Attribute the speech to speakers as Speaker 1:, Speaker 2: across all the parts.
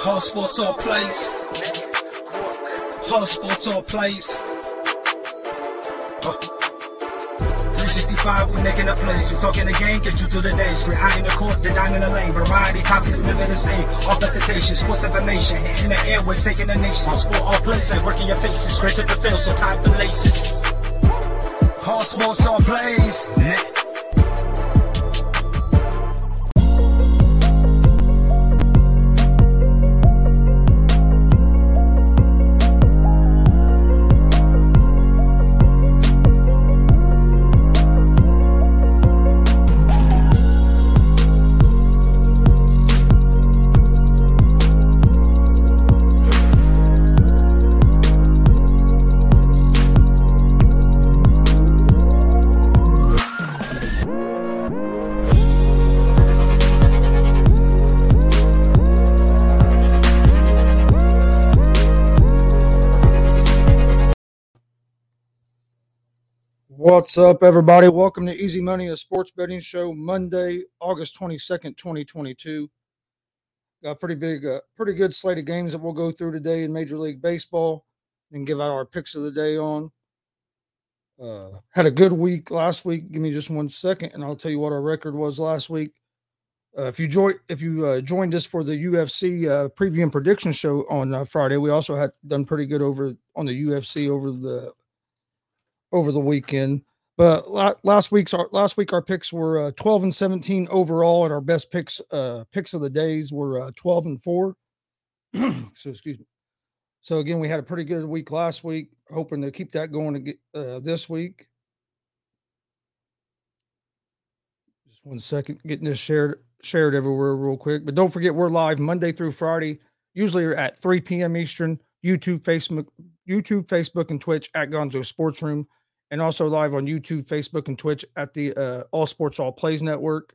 Speaker 1: Hard sports all plays. Hard sports all plays. Uh, 365, we making a plays. You talking the game, get you through the days. We're high in the court, the dime in the lane. Variety topics, never the same. All presentation, sports information. In the airways, taking the nation. All sport, all plays, like working your faces. Grace at the field, so tie the laces. Hard sports all plays.
Speaker 2: What's up, everybody? Welcome to Easy Money, a sports betting show, Monday, August 22nd, 2022. Got a pretty big, uh, pretty good slate of games that we'll go through today in Major League Baseball and give out our picks of the day on. Uh, had a good week last week. Give me just one second, and I'll tell you what our record was last week. Uh, if you join, if you uh, joined us for the UFC uh, preview and prediction show on uh, Friday, we also had done pretty good over on the UFC over the over the weekend. But last week's our last week our picks were uh, 12 and 17 overall, and our best picks uh, picks of the days were uh, 12 and four. so excuse me. So again, we had a pretty good week last week. Hoping to keep that going get, uh, this week. Just one second, getting this shared shared everywhere real quick. But don't forget, we're live Monday through Friday, usually at 3 p.m. Eastern. YouTube, Facebook, YouTube, Facebook, and Twitch at Gonzo Sports Room and also live on YouTube, Facebook, and Twitch at the uh, All Sports All Plays Network.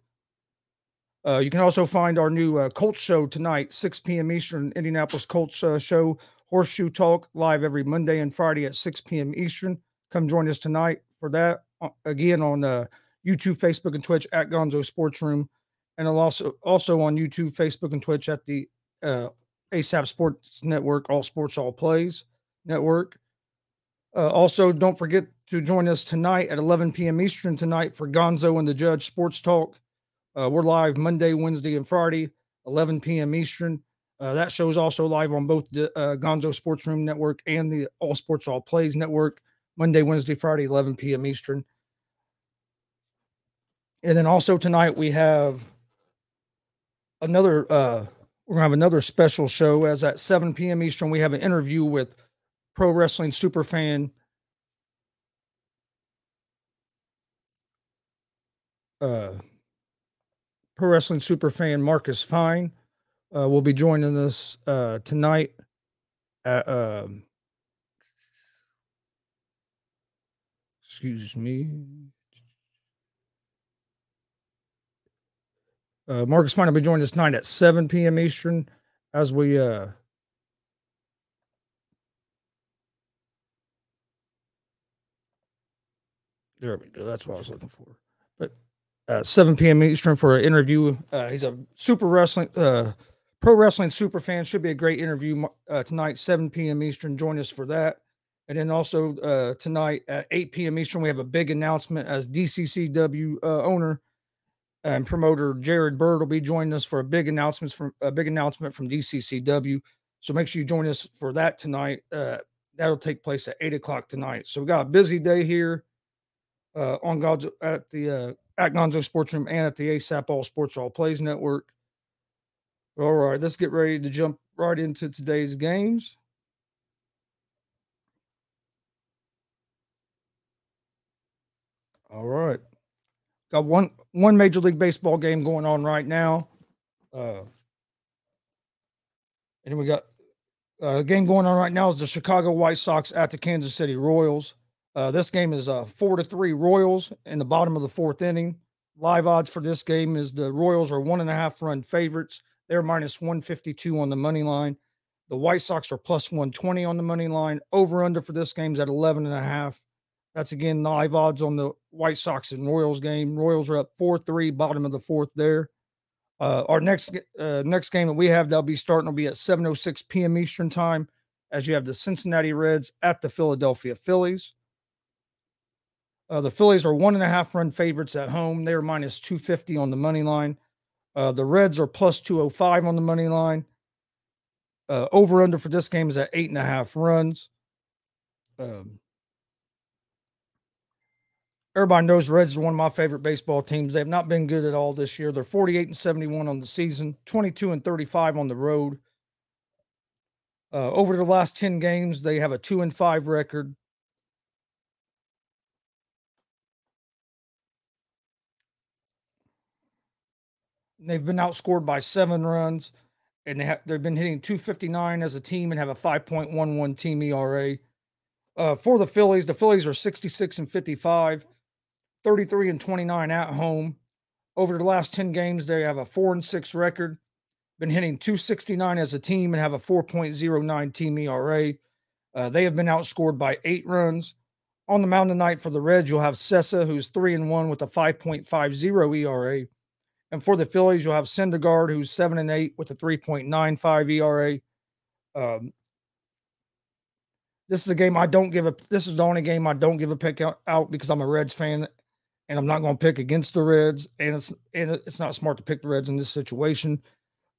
Speaker 2: Uh, you can also find our new uh, Colts show tonight, 6 p.m. Eastern, Indianapolis Colts uh, show, Horseshoe Talk, live every Monday and Friday at 6 p.m. Eastern. Come join us tonight for that. Uh, again, on uh, YouTube, Facebook, and Twitch at Gonzo Sports Room. And also, also on YouTube, Facebook, and Twitch at the uh, ASAP Sports Network, All Sports All Plays Network. Uh, also, don't forget to join us tonight at 11 p.m. Eastern tonight for Gonzo and the Judge Sports Talk. Uh, we're live Monday, Wednesday, and Friday, 11 p.m. Eastern. Uh, that show is also live on both the uh, Gonzo Sports Room Network and the All Sports All Plays Network, Monday, Wednesday, Friday, 11 p.m. Eastern. And then also tonight we have another. Uh, we're gonna have another special show as at 7 p.m. Eastern. We have an interview with pro wrestling super fan uh, pro wrestling super fan Marcus Fine uh, will be joining us uh, tonight at um, excuse me uh, Marcus Fine will be joining us tonight at 7 p.m. Eastern as we There we go. That's what I was looking for. But uh, 7 p.m. Eastern for an interview. Uh, he's a super wrestling, uh, pro wrestling super fan. Should be a great interview uh, tonight, 7 p.m. Eastern. Join us for that. And then also uh, tonight at 8 p.m. Eastern, we have a big announcement as DCCW uh, owner and promoter Jared Bird will be joining us for a big announcement from a big announcement from DCCW. So make sure you join us for that tonight. that'll take place at eight o'clock tonight. So we got a busy day here uh, on Gonzo at the uh, at Gonzo Sports Room and at the ASAP All Sports All Plays Network. All right, let's get ready to jump right into today's games. All right, got one one Major League Baseball game going on right now, uh, and we got uh, a game going on right now is the Chicago White Sox at the Kansas City Royals. Uh, this game is uh, four to three Royals in the bottom of the fourth inning. Live odds for this game is the Royals are one and a half run favorites. They're minus 152 on the money line. The White Sox are plus 120 on the money line. Over under for this game is at 11 and a half. That's again live odds on the White Sox and Royals game. Royals are up 4 3, bottom of the fourth there. Uh, our next uh, next game that we have that'll be starting will be at 7:06 p.m. Eastern time, as you have the Cincinnati Reds at the Philadelphia Phillies. Uh, the Phillies are one and a half run favorites at home. They are minus 250 on the money line. Uh, the Reds are plus 205 on the money line. Uh, over under for this game is at eight and a half runs. Um, everybody knows Reds are one of my favorite baseball teams. They have not been good at all this year. They're 48 and 71 on the season, 22 and 35 on the road. Uh, over the last 10 games, they have a two and five record. They've been outscored by seven runs, and they have they've been hitting 259 as a team and have a 5.11 team ERA. Uh, for the Phillies, the Phillies are 66 and 55, 33 and 29 at home. Over the last 10 games, they have a four and six record, been hitting 269 as a team and have a 4.09 team ERA. Uh, they have been outscored by eight runs. On the mound tonight for the Reds, you'll have Cessa, who's three and one with a 5.50 ERA. And for the Phillies, you'll have Syndergaard, who's seven and eight with a 3.95 ERA. Um, this is a game I don't give a. This is the only game I don't give a pick out, out because I'm a Reds fan, and I'm not going to pick against the Reds. And it's and it's not smart to pick the Reds in this situation.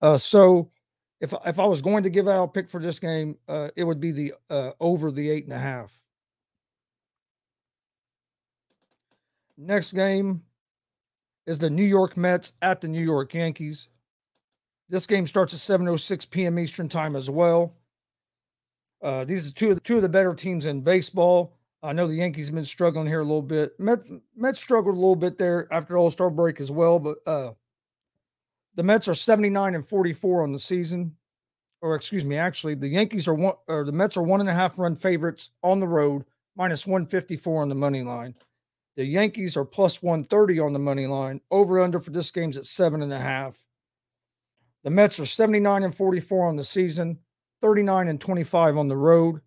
Speaker 2: Uh, so if if I was going to give out a pick for this game, uh, it would be the uh, over the eight and a half. Next game, is the New York Mets at the New York Yankees. This game starts at 7:06 p.m. Eastern Time as well. Uh, these are two of the two of the better teams in baseball. I know the Yankees have been struggling here a little bit. Met, Mets struggled a little bit there after All Star break as well, but uh, the Mets are 79 and 44 on the season. Or excuse me, actually, the Yankees are one or the Mets are one and a half run favorites on the road, minus 154 on the money line. The Yankees are plus 130 on the money line. Over under for this game's at seven and a half. The Mets are 79 and 44 on the season, 39 and 25 on the road.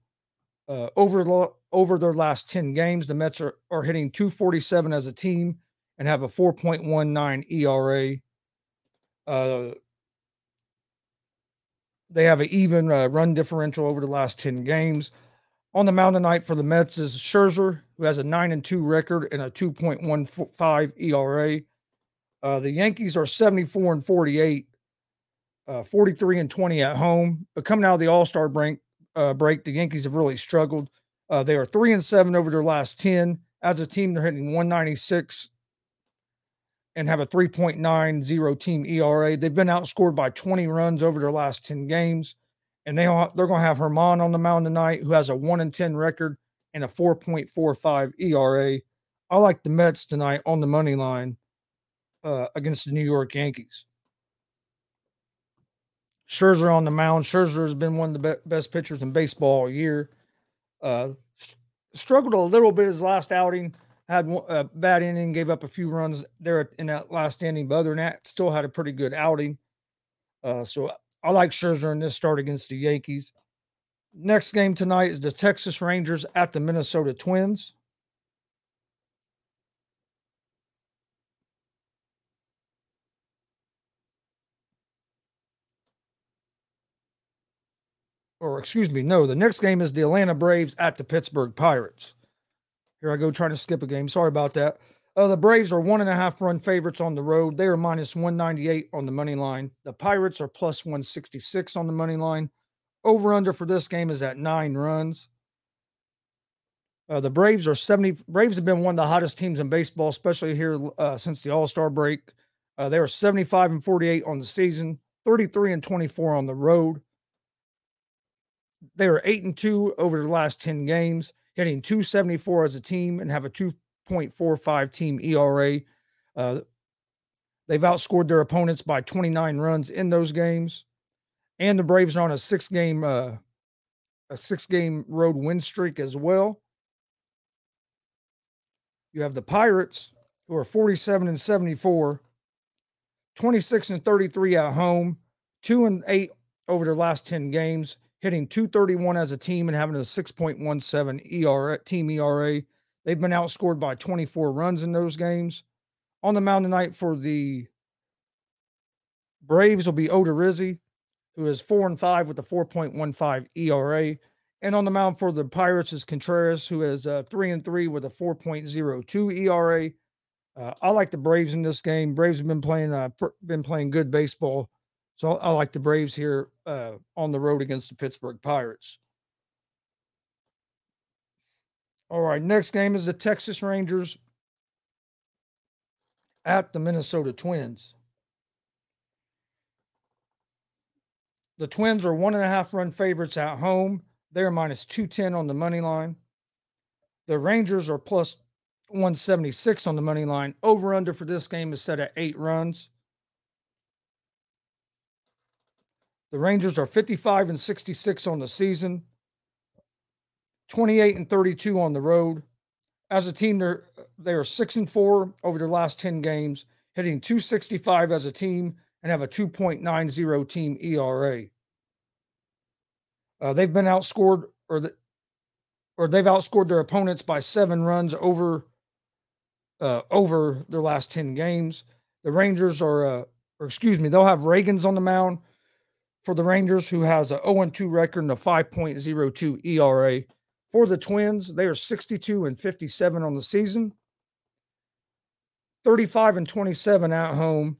Speaker 2: Uh, over over their last 10 games, the Mets are, are hitting 247 as a team and have a 4.19 ERA. Uh, they have an even uh, run differential over the last 10 games. On the mound tonight for the Mets is Scherzer, who has a 9 and 2 record and a 2.15 ERA. Uh, the Yankees are 74 and 48, uh, 43 and 20 at home. But coming out of the All Star break, uh, break, the Yankees have really struggled. Uh, they are 3 and 7 over their last 10. As a team, they're hitting 196 and have a 3.90 team ERA. They've been outscored by 20 runs over their last 10 games and they they're going to have Germán on the mound tonight, who has a one and ten record and a four point four five ERA. I like the Mets tonight on the money line uh, against the New York Yankees. Scherzer on the mound. Scherzer has been one of the be- best pitchers in baseball all year. Uh, st- struggled a little bit his last outing. Had a bad inning, gave up a few runs there in that last inning, but other than that, still had a pretty good outing. Uh, so I like Scherzer in this start against the Yankees. Next game tonight is the Texas Rangers at the Minnesota Twins. Or excuse me, no, the next game is the Atlanta Braves at the Pittsburgh Pirates. Here I go trying to skip a game. Sorry about that. Uh, the Braves are one and a half run favorites on the road. They are minus 198 on the money line. The Pirates are plus 166 on the money line. Over under for this game is at nine runs. Uh, the Braves are 70. Braves have been one of the hottest teams in baseball, especially here uh, since the All Star break. Uh, they are 75 and 48 on the season, 33 and 24 on the road. They are 8 and 2 over the last 10 games, hitting 274 as a team and have a 2.45 team ERA. Uh, they've outscored their opponents by 29 runs in those games. And the Braves are on a six game uh, a six game road win streak as well. You have the Pirates who are 47 and 74, 26 and 33 at home, 2 and 8 over their last 10 games, hitting 231 as a team and having a 6.17 ERA team ERA. They've been outscored by 24 runs in those games. On the mound tonight for the Braves will be Odorizzi, who is four and five with a 4.15 ERA. And on the mound for the Pirates is Contreras, who is uh, three and three with a 4.02 ERA. Uh, I like the Braves in this game. Braves have been playing uh, pr- been playing good baseball, so I like the Braves here uh, on the road against the Pittsburgh Pirates. All right, next game is the Texas Rangers at the Minnesota Twins. The Twins are one and a half run favorites at home. They're minus 210 on the money line. The Rangers are plus 176 on the money line. Over under for this game is set at eight runs. The Rangers are 55 and 66 on the season, 28 and 32 on the road. As a team, they're they are six and four over their last 10 games, hitting 265 as a team and have a 2.90 team ERA. Uh, they've been outscored or the, or they've outscored their opponents by seven runs over uh, over their last 10 games. The Rangers are, uh, or excuse me, they'll have Ragans on the mound for the Rangers, who has a 0 2 record and a 5.02 ERA. For the Twins, they are 62 and 57 on the season, 35 and 27 at home.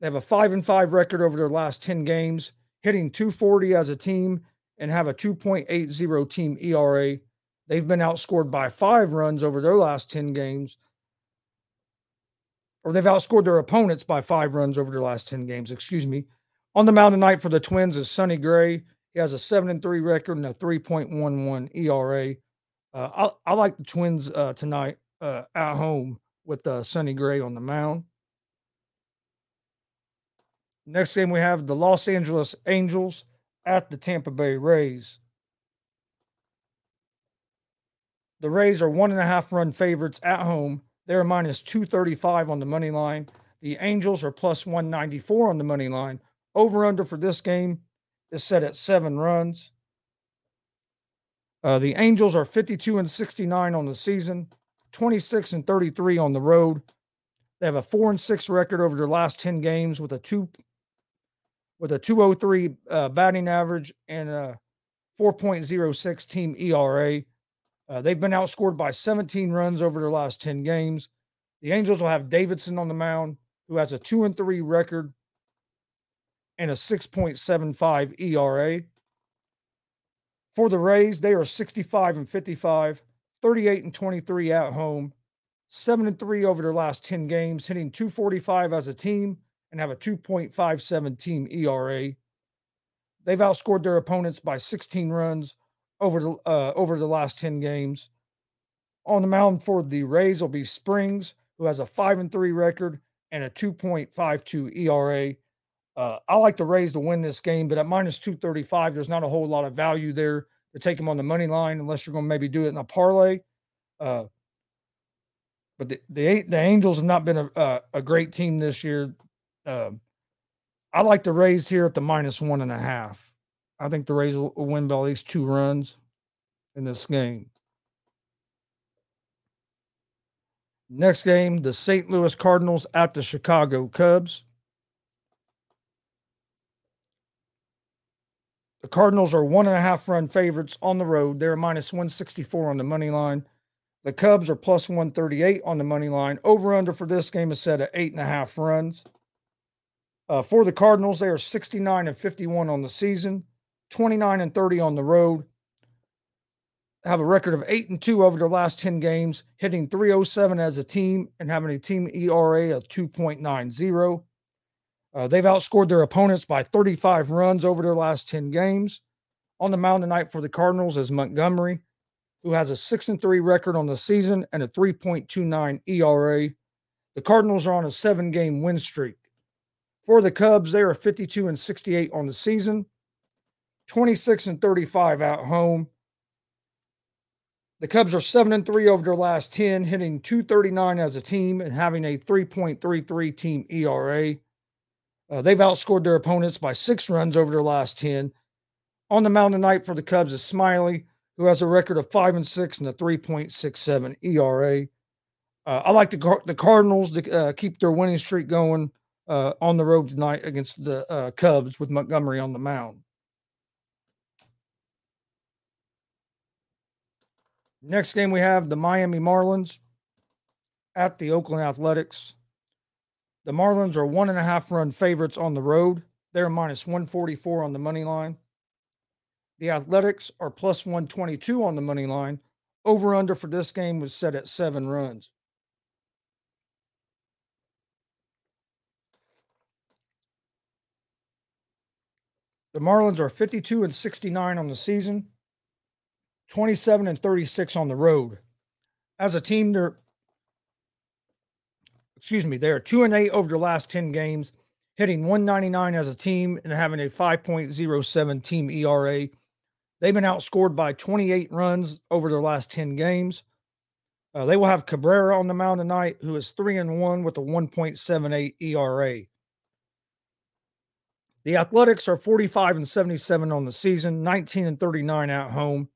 Speaker 2: They have a 5 and 5 record over their last 10 games, hitting 240 as a team and have a 2.80 team ERA. They've been outscored by five runs over their last 10 games or they've outscored their opponents by five runs over their last 10 games, excuse me. On the mound tonight for the Twins is Sonny Gray. He has a 7 and 3 record and a 3.11 ERA. Uh, I, I, like the Twins uh, tonight uh, at home with uh, Sonny Gray on the mound. Next game, we have the Los Angeles Angels at the Tampa Bay Rays. The Rays are one and a half run favorites at home they're minus 235 on the money line. The Angels are plus 194 on the money line. Over under for this game is set at seven runs. Uh, the Angels are 52 and 69 on the season, 26 and 33 on the road. They have a four and six record over their last 10 games with a two with a 203 uh, batting average and a 4.06 team ERA. Uh, they've been outscored by 17 runs over their last 10 games. The Angels will have Davidson on the mound, who has a 2 and 3 record and a 6.75 ERA. For the Rays, they are 65 and 55, 38 and 23 at home, 7 and 3 over their last 10 games, hitting 245 as a team and have a 2.57 team ERA. They've outscored their opponents by 16 runs over the uh, over the last 10 games. On the mound for the Rays will be Springs, who has a 5 and 3 record and a 2.52 ERA. Uh, I like the Rays to win this game, but at minus 235, there's not a whole lot of value there to take them on the money line unless you're going to maybe do it in a parlay. Uh, but the, the the Angels have not been a, a, a great team this year. Uh, I like the Rays here at the minus one and a half. I think the Rays will win by at least two runs in this game. Next game, the St. Louis Cardinals at the Chicago Cubs. The Cardinals are one and a half run favorites on the road. They're minus 164 on the money line. The Cubs are plus 138 on the money line. Over under for this game is set at eight and a half runs. Uh, for the Cardinals, they are 69 and 51 on the season. 29 and 30 on the road. Have a record of 8 and 2 over their last 10 games, hitting 307 as a team and having a team ERA of 2.90. Uh, they've outscored their opponents by 35 runs over their last 10 games. On the mound tonight for the Cardinals is Montgomery, who has a 6 and 3 record on the season and a 3.29 ERA. The Cardinals are on a seven game win streak. For the Cubs, they are 52 and 68 on the season 26 and 35 at home. The Cubs are 7 and 3 over their last 10, hitting 239 as a team and having a 3.33 team ERA. Uh, they've outscored their opponents by six runs over their last 10. On the mound tonight for the Cubs is Smyly, who has a record of 5 and 6 and a 3.67 ERA. Uh, I like the, the Cardinals to uh, keep their winning streak going uh, on the road tonight against the uh, Cubs with Montgomery on the mound. Next game we have the Miami Marlins at the Oakland Athletics. The Marlins are one and a half run favorites on the road. They're minus 144 on the money line. The Athletics are plus 122 on the money line. Over under for this game was set at seven runs. The Marlins are 52 and 69 on the season, 27 and 36 on the road. As a team, they're excuse me, they're two and eight over the last 10 games, hitting 199 as a team and having a 5.07 team ERA. They've been outscored by 28 runs over their last 10 games. Uh, they will have Cabrera on the mound tonight, who is three and one with a 1.78 ERA. The Athletics are 45 and 77 on the season, 19 and 39 at home.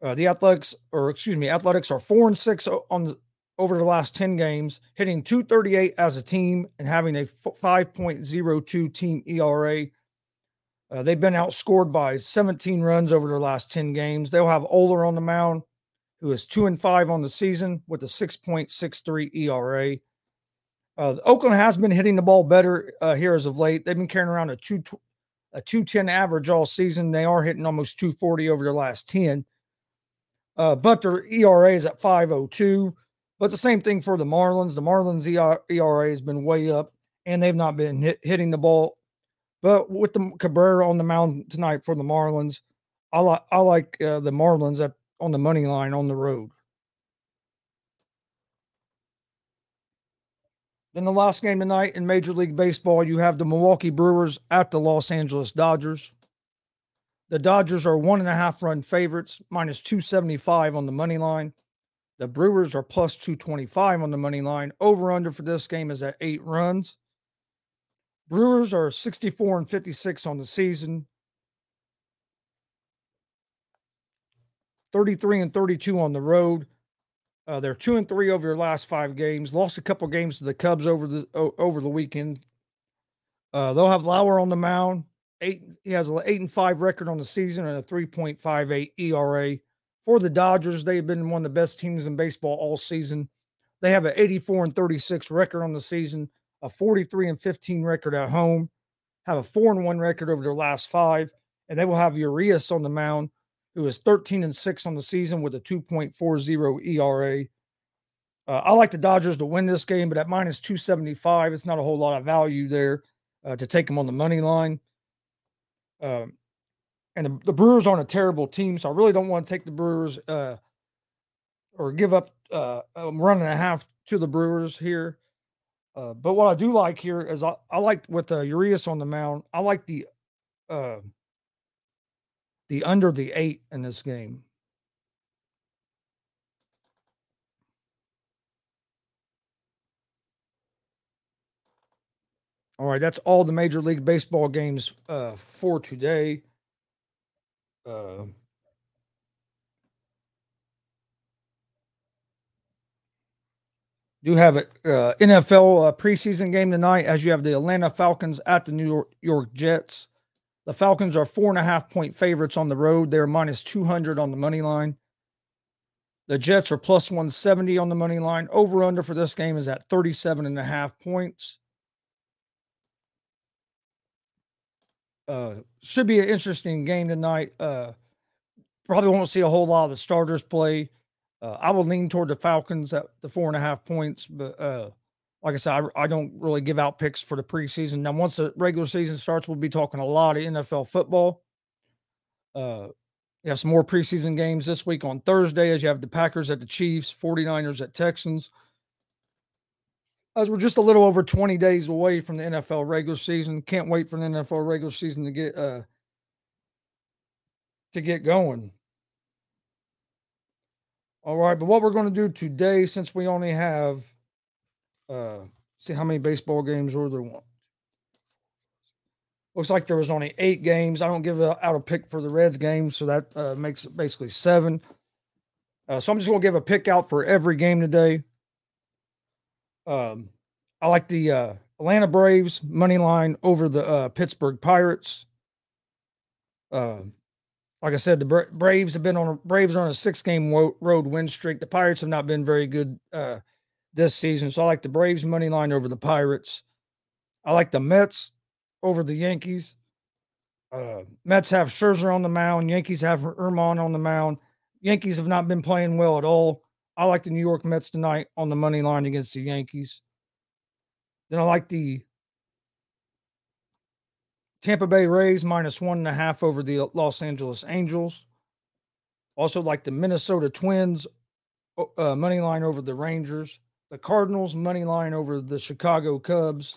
Speaker 2: Uh, the Athletics, or excuse me, Athletics are four and six on the over the last 10 games, hitting 238 as a team and having a 5.02 team ERA. Uh, they've been outscored by 17 runs over their last 10 games. They'll have Oller on the mound, who is two and five on the season with a 6.63 ERA. Uh, Oakland has been hitting the ball better uh, here as of late. They've been carrying around a two a 210 average all season. They are hitting almost 240 over their last 10. Uh, but their ERA is at 502. But the same thing for the Marlins. The Marlins ERA has been way up, and they've not been hit, hitting the ball. But with the Cabrera on the mound tonight for the Marlins, I like I like uh, the Marlins at on the money line on the road. Then the last game tonight in Major League Baseball, you have the Milwaukee Brewers at the Los Angeles Dodgers. The Dodgers are one and a half run favorites, minus 275 on the money line. The Brewers are plus 225 on the money line. Over under for this game is at eight runs. Brewers are 64 and 56 on the season, 33 and 32 on the road. Uh, they're two and three over their last five games. Lost a couple games to the Cubs over the over the weekend. Uh, they'll have Lauer on the mound. Eight, he has an eight and five record on the season and a 3.58 ERA for the Dodgers, they've been one of the best teams in baseball all season. They have an 84 and 36 record on the season, a 43 and 15 record at home, have a 4 and 1 record over their last five, and they will have Urias on the mound, who is 13 and 6 on the season with a 2.40 ERA. Uh, I like the Dodgers to win this game, but at minus 275, it's not a whole lot of value there uh, to take them on the money line. Um, and the, the, Brewers aren't a terrible team, so I really don't want to take the Brewers uh, or give up uh, a run and a half to the Brewers here. Uh, but what I do like here is I, I like with uh, Urias on the mound. I like the the under the eight in this game. All right, that's all the Major League Baseball games uh, for today. Uh, do have a uh, NFL uh, preseason game tonight as you have the Atlanta Falcons at the New York, York Jets. The Falcons are four and a half point favorites on the road. They're minus 200 on the money line. The Jets are plus 170 on the money line. Over under for this game is at 37 and a half points. Uh, should be an interesting game tonight. Uh, probably won't see a whole lot of the starters play. Uh, I will lean toward the Falcons at the four and a half points, but uh, like I said, I, I, don't really give out picks for the preseason. Now, once the regular season starts, we'll be talking a lot of NFL football. Uh, you have some more preseason games this week on Thursday as you have the Packers at the Chiefs, 49ers at Texans as we're just a little over 20 days away from the NFL regular season. Can't wait for the NFL regular season to get uh to get going. All right, but what we're going to do today, since we only have uh see how many baseball games were there one. Looks like there was only eight games. I don't give out a pick for the Reds game, so that uh, makes it basically seven. Uh, so I'm just going to give a pick out for every game today. Um, I like the uh, Atlanta Braves money line over the uh, Pittsburgh Pirates. Uh, like I said, the Bra- Braves have been on a, Braves on a six game wo- road win streak. The Pirates have not been very good uh, this season, so I like the Braves money line over the Pirates. I like the Mets over the Yankees. Uh, Mets have Scherzer on the mound. Yankees have Germán on the mound. Yankees have not been playing well at all. I like the New York Mets tonight on the money line against the Yankees. Then I like the Tampa Bay Rays minus one and a half over the Los Angeles Angels. Also like the Minnesota Twins uh, money line over the Rangers. The Cardinals money line over the Chicago Cubs.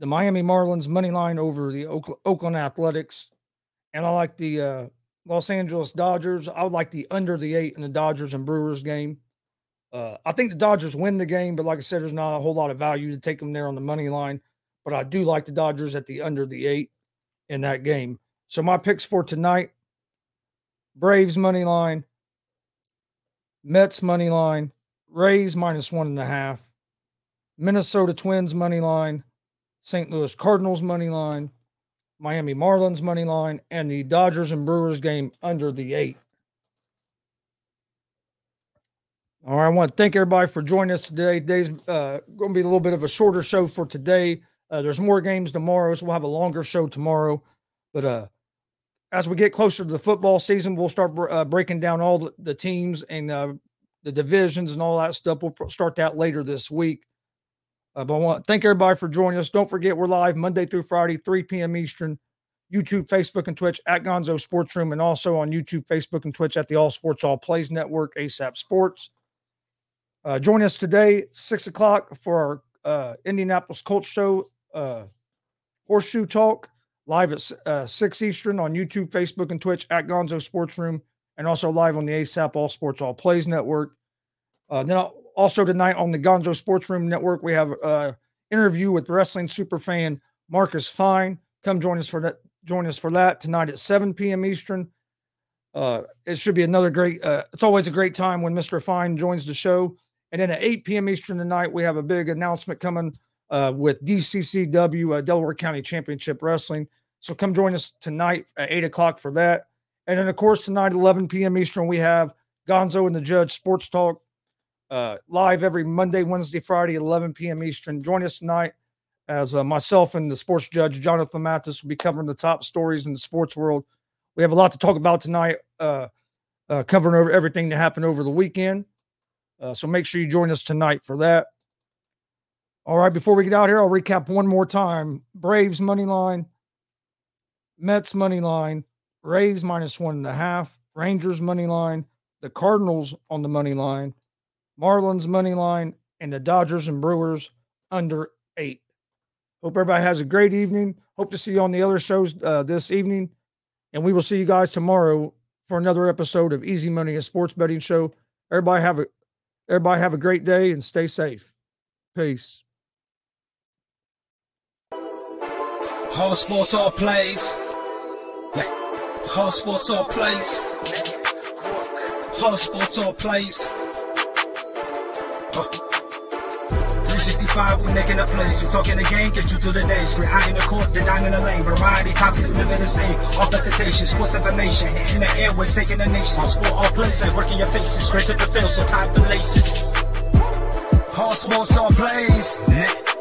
Speaker 2: The Miami Marlins money line over the Oakland Athletics. And I like the uh, Los Angeles Dodgers. I would like the under the eight in the Dodgers and Brewers game. Uh, I think the Dodgers win the game, but like I said, there's not a whole lot of value to take them there on the money line but I do like the Dodgers at the under the eight in that game. So my picks for tonight Braves money line, Mets money line, Rays minus one and a half, Minnesota Twins money line, St. Louis Cardinals money line, Miami Marlins money line, and the Dodgers and Brewers game under the eight. All right, I want to thank everybody for joining us today. Today's uh, going to be a little bit of a shorter show for today. Uh, there's more games tomorrow, so we'll have a longer show tomorrow. But uh, as we get closer to the football season, we'll start uh, breaking down all the, the teams and uh, the divisions and all that stuff. We'll start that later this week. Uh, but I want to thank everybody for joining us. Don't forget, we're live Monday through Friday, 3 p.m. Eastern, YouTube, Facebook, and Twitch at Gonzo Sports Room, and also on YouTube, Facebook, and Twitch at the All Sports All Plays Network, ASAP Sports. Uh, join us today, 6 o'clock, for our uh, Indianapolis Colts show uh, Horseshoe Talk live at uh, 6 Eastern on YouTube, Facebook, and Twitch at Gonzo Sports Room, and also live on the ASAP All Sports All Plays Network. Uh, then also tonight on the Gonzo Sports Room Network, we have an uh, interview with wrestling super fan Marcus Fine. Come join us for that. Join us for that tonight at 7 p.m. Eastern. Uh, it should be another great. Uh, it's always a great time when Mr. Fine joins the show. And then at 8 p.m. Eastern tonight, we have a big announcement coming uh, with DCCW, uh, Delaware County Championship Wrestling. So come join us tonight at 8 o'clock for that. And then, of course, tonight, 11 p.m. Eastern, we have Gonzo and the Judge Sports Talk uh, live every Monday, Wednesday, Friday, 11 p.m. Eastern. Join us tonight as uh, myself and the sports judge, Jonathan Mathis, will be covering the top stories in the sports world. We have a lot to talk about tonight, uh, uh, covering over everything that happened over the weekend. Uh, so make sure you join us tonight for that. All right, before we get out here, I'll recap one more time. Braves money line, Mets money line, Rays minus one and a half, Rangers money line, the Cardinals on the money line, Marlins money line, and the Dodgers and Brewers under eight. Hope everybody has a great evening. Hope to see you on the other shows uh, this evening. And we will see you guys tomorrow for another episode of Easy Money, a sports betting show. Everybody have a everybody have a great day and stay safe. Peace.
Speaker 1: All sports, all plays. Yeah. All sports, all plays. All sports, all plays. Uh. 365, we making a place. You talking the game, get you through the days. We're high in the court, the dime in the lane. Variety, topics, living the same. All presentation, sports information. Hitting the airways, taking the nation. All sport, all plays, they working your faces. Grace at the field, so tie the laces. All sports, all plays.